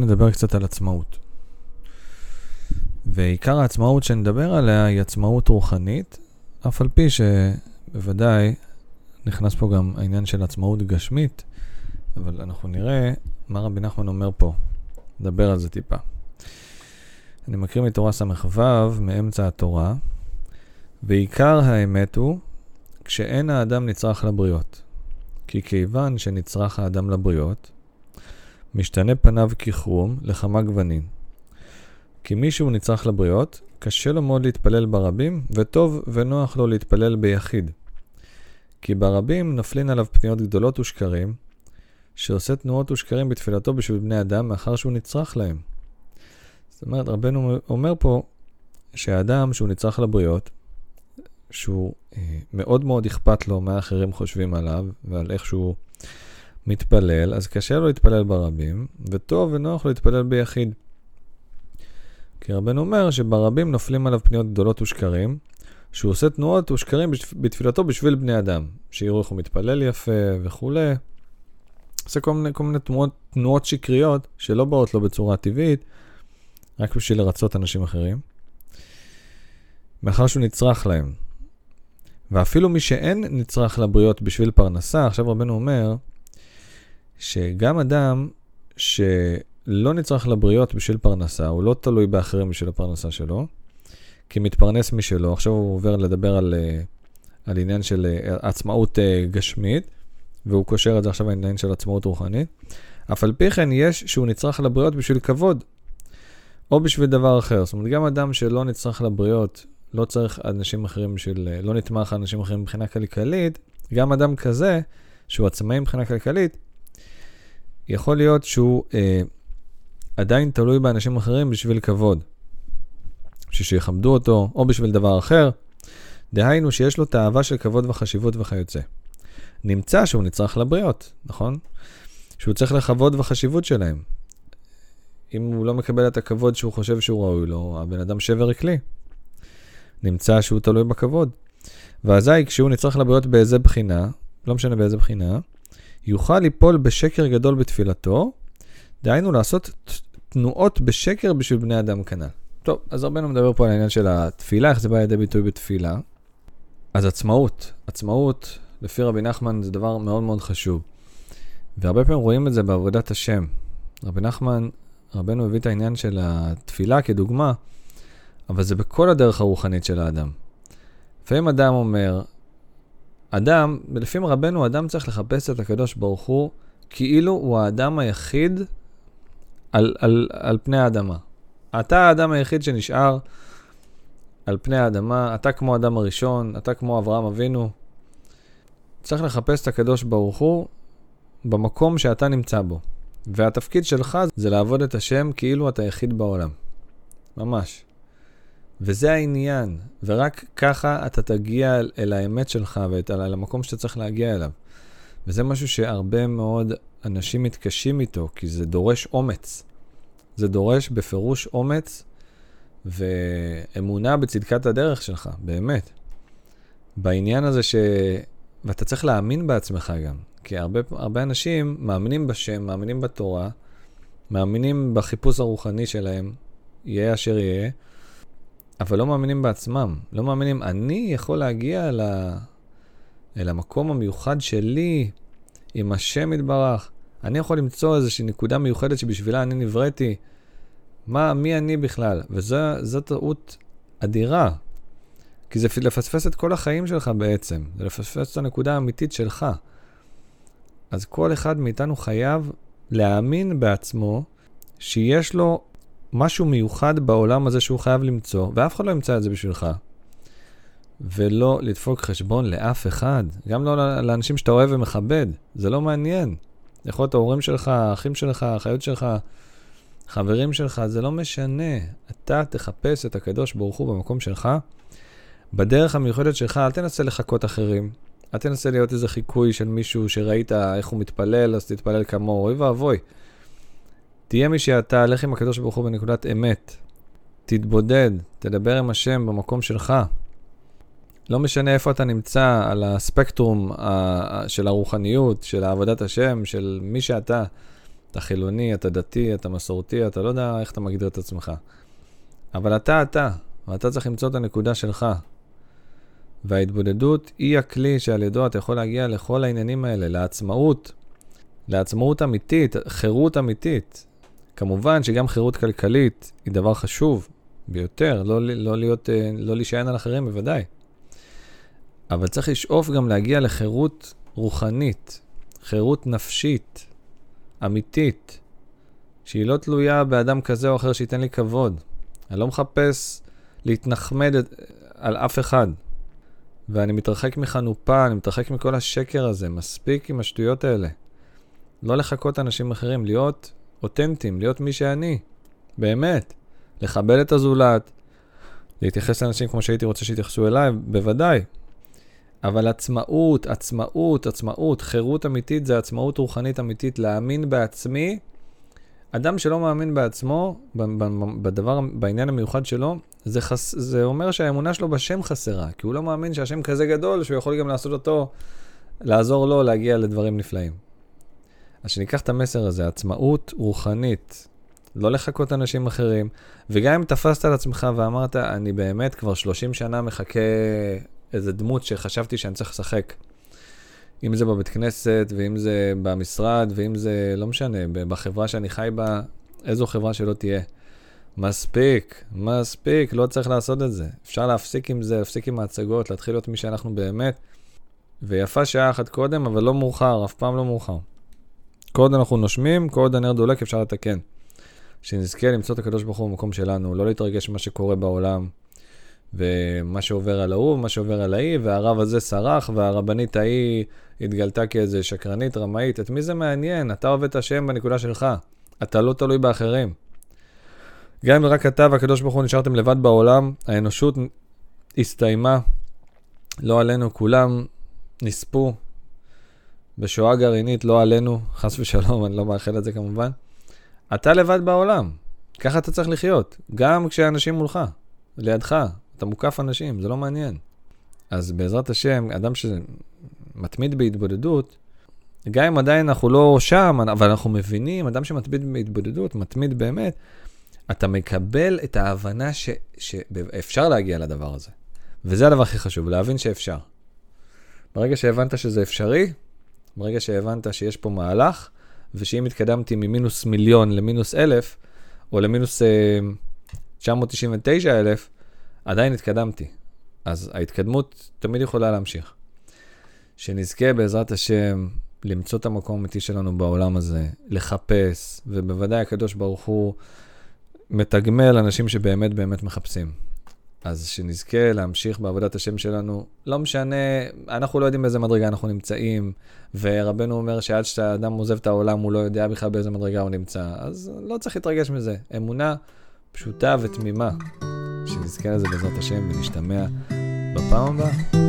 נדבר קצת על עצמאות. ועיקר העצמאות שנדבר עליה היא עצמאות רוחנית, אף על פי שבוודאי נכנס פה גם העניין של עצמאות גשמית, אבל אנחנו נראה מה רבי נחמן אומר פה. נדבר על זה טיפה. אני מקריא מתורה ס"ו, מאמצע התורה, ועיקר האמת הוא כשאין האדם נצרך לבריות. כי כיוון שנצרך האדם לבריות, משתנה פניו ככרום לכמה גוונים. כי מי שהוא נצרך לבריות, קשה לו מאוד להתפלל ברבים, וטוב ונוח לו להתפלל ביחיד. כי ברבים נופלין עליו פניות גדולות ושקרים, שעושה תנועות ושקרים בתפילתו בשביל בני אדם, מאחר שהוא נצרך להם. זאת אומרת, רבנו אומר פה שהאדם שהוא נצרך לבריות, שהוא אה, מאוד מאוד אכפת לו מה אחרים חושבים עליו ועל איך שהוא מתפלל, אז קשה לו להתפלל ברבים, וטוב ונוח לו להתפלל ביחיד. כי רבנו אומר שברבים נופלים עליו פניות גדולות ושקרים, שהוא עושה תנועות ושקרים בתפילתו בשביל בני אדם, שיראו איך הוא מתפלל יפה וכולי. עושה כל מיני, כל מיני תנועות, תנועות שקריות שלא באות לו בצורה טבעית, רק בשביל לרצות אנשים אחרים. מאחר שהוא נצרך להם. ואפילו מי שאין נצרך לבריות בשביל פרנסה, עכשיו רבנו אומר שגם אדם שלא נצרך לבריות בשביל פרנסה, הוא לא תלוי באחרים בשביל הפרנסה שלו, כי מתפרנס משלו, עכשיו הוא עובר לדבר על, אה, על עניין של אה, עצמאות אה, גשמית, והוא קושר את זה עכשיו לעניין של עצמאות רוחנית. אף על פי כן יש שהוא נצרך לבריות בשביל כבוד, או בשביל דבר אחר. זאת אומרת, גם אדם שלא נצרך לבריות לא צריך אנשים אחרים בשביל, לא נתמך אנשים אחרים מבחינה כלכלית, גם אדם כזה, שהוא עצמאי מבחינה כלכלית, יכול להיות שהוא אה, עדיין תלוי באנשים אחרים בשביל כבוד. בשביל שיכבדו אותו, או בשביל דבר אחר. דהיינו שיש לו תאווה של כבוד וחשיבות וכיוצא. נמצא שהוא נצרך לבריות, נכון? שהוא צריך לכבוד וחשיבות שלהם. אם הוא לא מקבל את הכבוד שהוא חושב שהוא ראוי לו, הבן אדם שבר כלי. נמצא שהוא תלוי בכבוד. ואזי כשהוא נצטרך לבריאות באיזה בחינה, לא משנה באיזה בחינה, יוכל ליפול בשקר גדול בתפילתו, דהיינו לעשות תנועות בשקר בשביל בני אדם כנ"ל. טוב, אז רבנו מדבר פה על העניין של התפילה, איך זה בא לידי ביטוי בתפילה. אז עצמאות, עצמאות, לפי רבי נחמן זה דבר מאוד מאוד חשוב. והרבה פעמים רואים את זה בעבודת השם. רבי נחמן, רבנו הביא את העניין של התפילה כדוגמה, אבל זה בכל הדרך הרוחנית של האדם. לפעמים אדם אומר, אדם, לפי רבנו, אדם צריך לחפש את הקדוש ברוך הוא כאילו הוא האדם היחיד על, על, על פני האדמה. אתה האדם היחיד שנשאר על פני האדמה, אתה כמו האדם הראשון, אתה כמו אברהם אבינו. צריך לחפש את הקדוש ברוך הוא במקום שאתה נמצא בו. והתפקיד שלך זה לעבוד את השם כאילו אתה יחיד בעולם. ממש. וזה העניין, ורק ככה אתה תגיע אל האמת שלך ואל המקום שאתה צריך להגיע אליו. וזה משהו שהרבה מאוד אנשים מתקשים איתו, כי זה דורש אומץ. זה דורש בפירוש אומץ ואמונה בצדקת הדרך שלך, באמת. בעניין הזה ש... ואתה צריך להאמין בעצמך גם, כי הרבה, הרבה אנשים מאמינים בשם, מאמינים בתורה, מאמינים בחיפוש הרוחני שלהם, יהיה אשר יהיה, אבל לא מאמינים בעצמם. לא מאמינים, אני יכול להגיע אל, ה... אל המקום המיוחד שלי עם השם יתברך. אני יכול למצוא איזושהי נקודה מיוחדת שבשבילה אני נבראתי. מה, מי אני בכלל? וזו טעות אדירה. כי זה לפספס את כל החיים שלך בעצם. זה לפספס את הנקודה האמיתית שלך. אז כל אחד מאיתנו חייב להאמין בעצמו שיש לו משהו מיוחד בעולם הזה שהוא חייב למצוא, ואף אחד לא ימצא את זה בשבילך. ולא לדפוק חשבון לאף אחד, גם לא לאנשים שאתה אוהב ומכבד, זה לא מעניין. יכול להיות ההורים שלך, האחים שלך, האחיות שלך, חברים שלך, זה לא משנה. אתה תחפש את הקדוש ברוך הוא במקום שלך, בדרך המיוחדת שלך, אל תנסה לחקות אחרים. אל תנסה להיות איזה חיקוי של מישהו שראית איך הוא מתפלל, אז תתפלל כמוהו, אוי ואבוי. תהיה מי שאתה, לך עם הקדוש ברוך הוא בנקודת אמת. תתבודד, תדבר עם השם במקום שלך. לא משנה איפה אתה נמצא על הספקטרום של הרוחניות, של עבודת השם, של מי שאתה. אתה חילוני, אתה דתי, אתה מסורתי, אתה לא יודע איך אתה מגדיר את עצמך. אבל אתה אתה, ואתה צריך למצוא את הנקודה שלך. וההתבודדות היא הכלי שעל ידו אתה יכול להגיע לכל העניינים האלה, לעצמאות, לעצמאות אמיתית, חירות אמיתית. כמובן שגם חירות כלכלית היא דבר חשוב ביותר, לא, לא, להיות, אה, לא להישען על אחרים בוודאי. אבל צריך לשאוף גם להגיע לחירות רוחנית, חירות נפשית, אמיתית, שהיא לא תלויה באדם כזה או אחר שייתן לי כבוד. אני לא מחפש להתנחמד על אף אחד. ואני מתרחק מחנופה, אני מתרחק מכל השקר הזה, מספיק עם השטויות האלה. לא לחכות אנשים אחרים, להיות אותנטיים, להיות מי שאני, באמת. לכבד את הזולת, להתייחס לאנשים כמו שהייתי רוצה שיתייחסו אליי, בוודאי. אבל עצמאות, עצמאות, עצמאות, חירות אמיתית זה עצמאות רוחנית אמיתית, להאמין בעצמי. אדם שלא מאמין בעצמו, בדבר, בעניין המיוחד שלו, זה, חס, זה אומר שהאמונה שלו בשם חסרה, כי הוא לא מאמין שהשם כזה גדול, שהוא יכול גם לעשות אותו, לעזור לו להגיע לדברים נפלאים. אז שניקח את המסר הזה, עצמאות רוחנית, לא לחכות אנשים אחרים, וגם אם תפסת על עצמך ואמרת, אני באמת כבר 30 שנה מחכה איזה דמות שחשבתי שאני צריך לשחק. אם זה בבית כנסת, ואם זה במשרד, ואם זה, לא משנה, בחברה שאני חי בה, איזו חברה שלא תהיה. מספיק, מספיק, לא צריך לעשות את זה. אפשר להפסיק עם זה, להפסיק עם ההצגות, להתחיל להיות מי שאנחנו באמת. ויפה שעה אחת קודם, אבל לא מאוחר, אף פעם לא מאוחר. כל עוד אנחנו נושמים, כל עוד הנר דולק אפשר לתקן. שנזכה למצוא את הקדוש ברוך הוא במקום שלנו, לא להתרגש ממה שקורה בעולם, ומה שעובר על ההוא, מה שעובר על ההיא, והרב הזה סרח, והרבנית ההיא התגלתה כאיזה שקרנית, רמאית. את מי זה מעניין? אתה עובד את השם בנקודה שלך. אתה לא תלוי באחרים. גם אם רק אתה והקדוש ברוך הוא נשארתם לבד בעולם, האנושות הסתיימה, לא עלינו, כולם נספו בשואה גרעינית, לא עלינו, חס ושלום, אני לא מאחל את זה כמובן. אתה לבד בעולם, ככה אתה צריך לחיות, גם כשאנשים מולך, לידך, אתה מוקף אנשים, זה לא מעניין. אז בעזרת השם, אדם שמתמיד בהתבודדות, גם אם עדיין אנחנו לא שם, אבל אנחנו מבינים, אדם שמתמיד בהתבודדות, מתמיד באמת, אתה מקבל את ההבנה ש, שאפשר להגיע לדבר הזה. וזה הדבר הכי חשוב, להבין שאפשר. ברגע שהבנת שזה אפשרי, ברגע שהבנת שיש פה מהלך, ושאם התקדמתי ממינוס מיליון למינוס אלף, או למינוס אה, 999 אלף, עדיין התקדמתי. אז ההתקדמות תמיד יכולה להמשיך. שנזכה בעזרת השם למצוא את המקום האמיתי שלנו בעולם הזה, לחפש, ובוודאי הקדוש ברוך הוא מתגמל אנשים שבאמת באמת מחפשים. אז שנזכה להמשיך בעבודת השם שלנו, לא משנה, אנחנו לא יודעים באיזה מדרגה אנחנו נמצאים, ורבנו אומר שעד שהאדם עוזב את העולם הוא לא יודע בכלל באיזה מדרגה הוא נמצא, אז לא צריך להתרגש מזה. אמונה פשוטה ותמימה. שנזכה לזה בעזרת השם ונשתמע בפעם הבאה.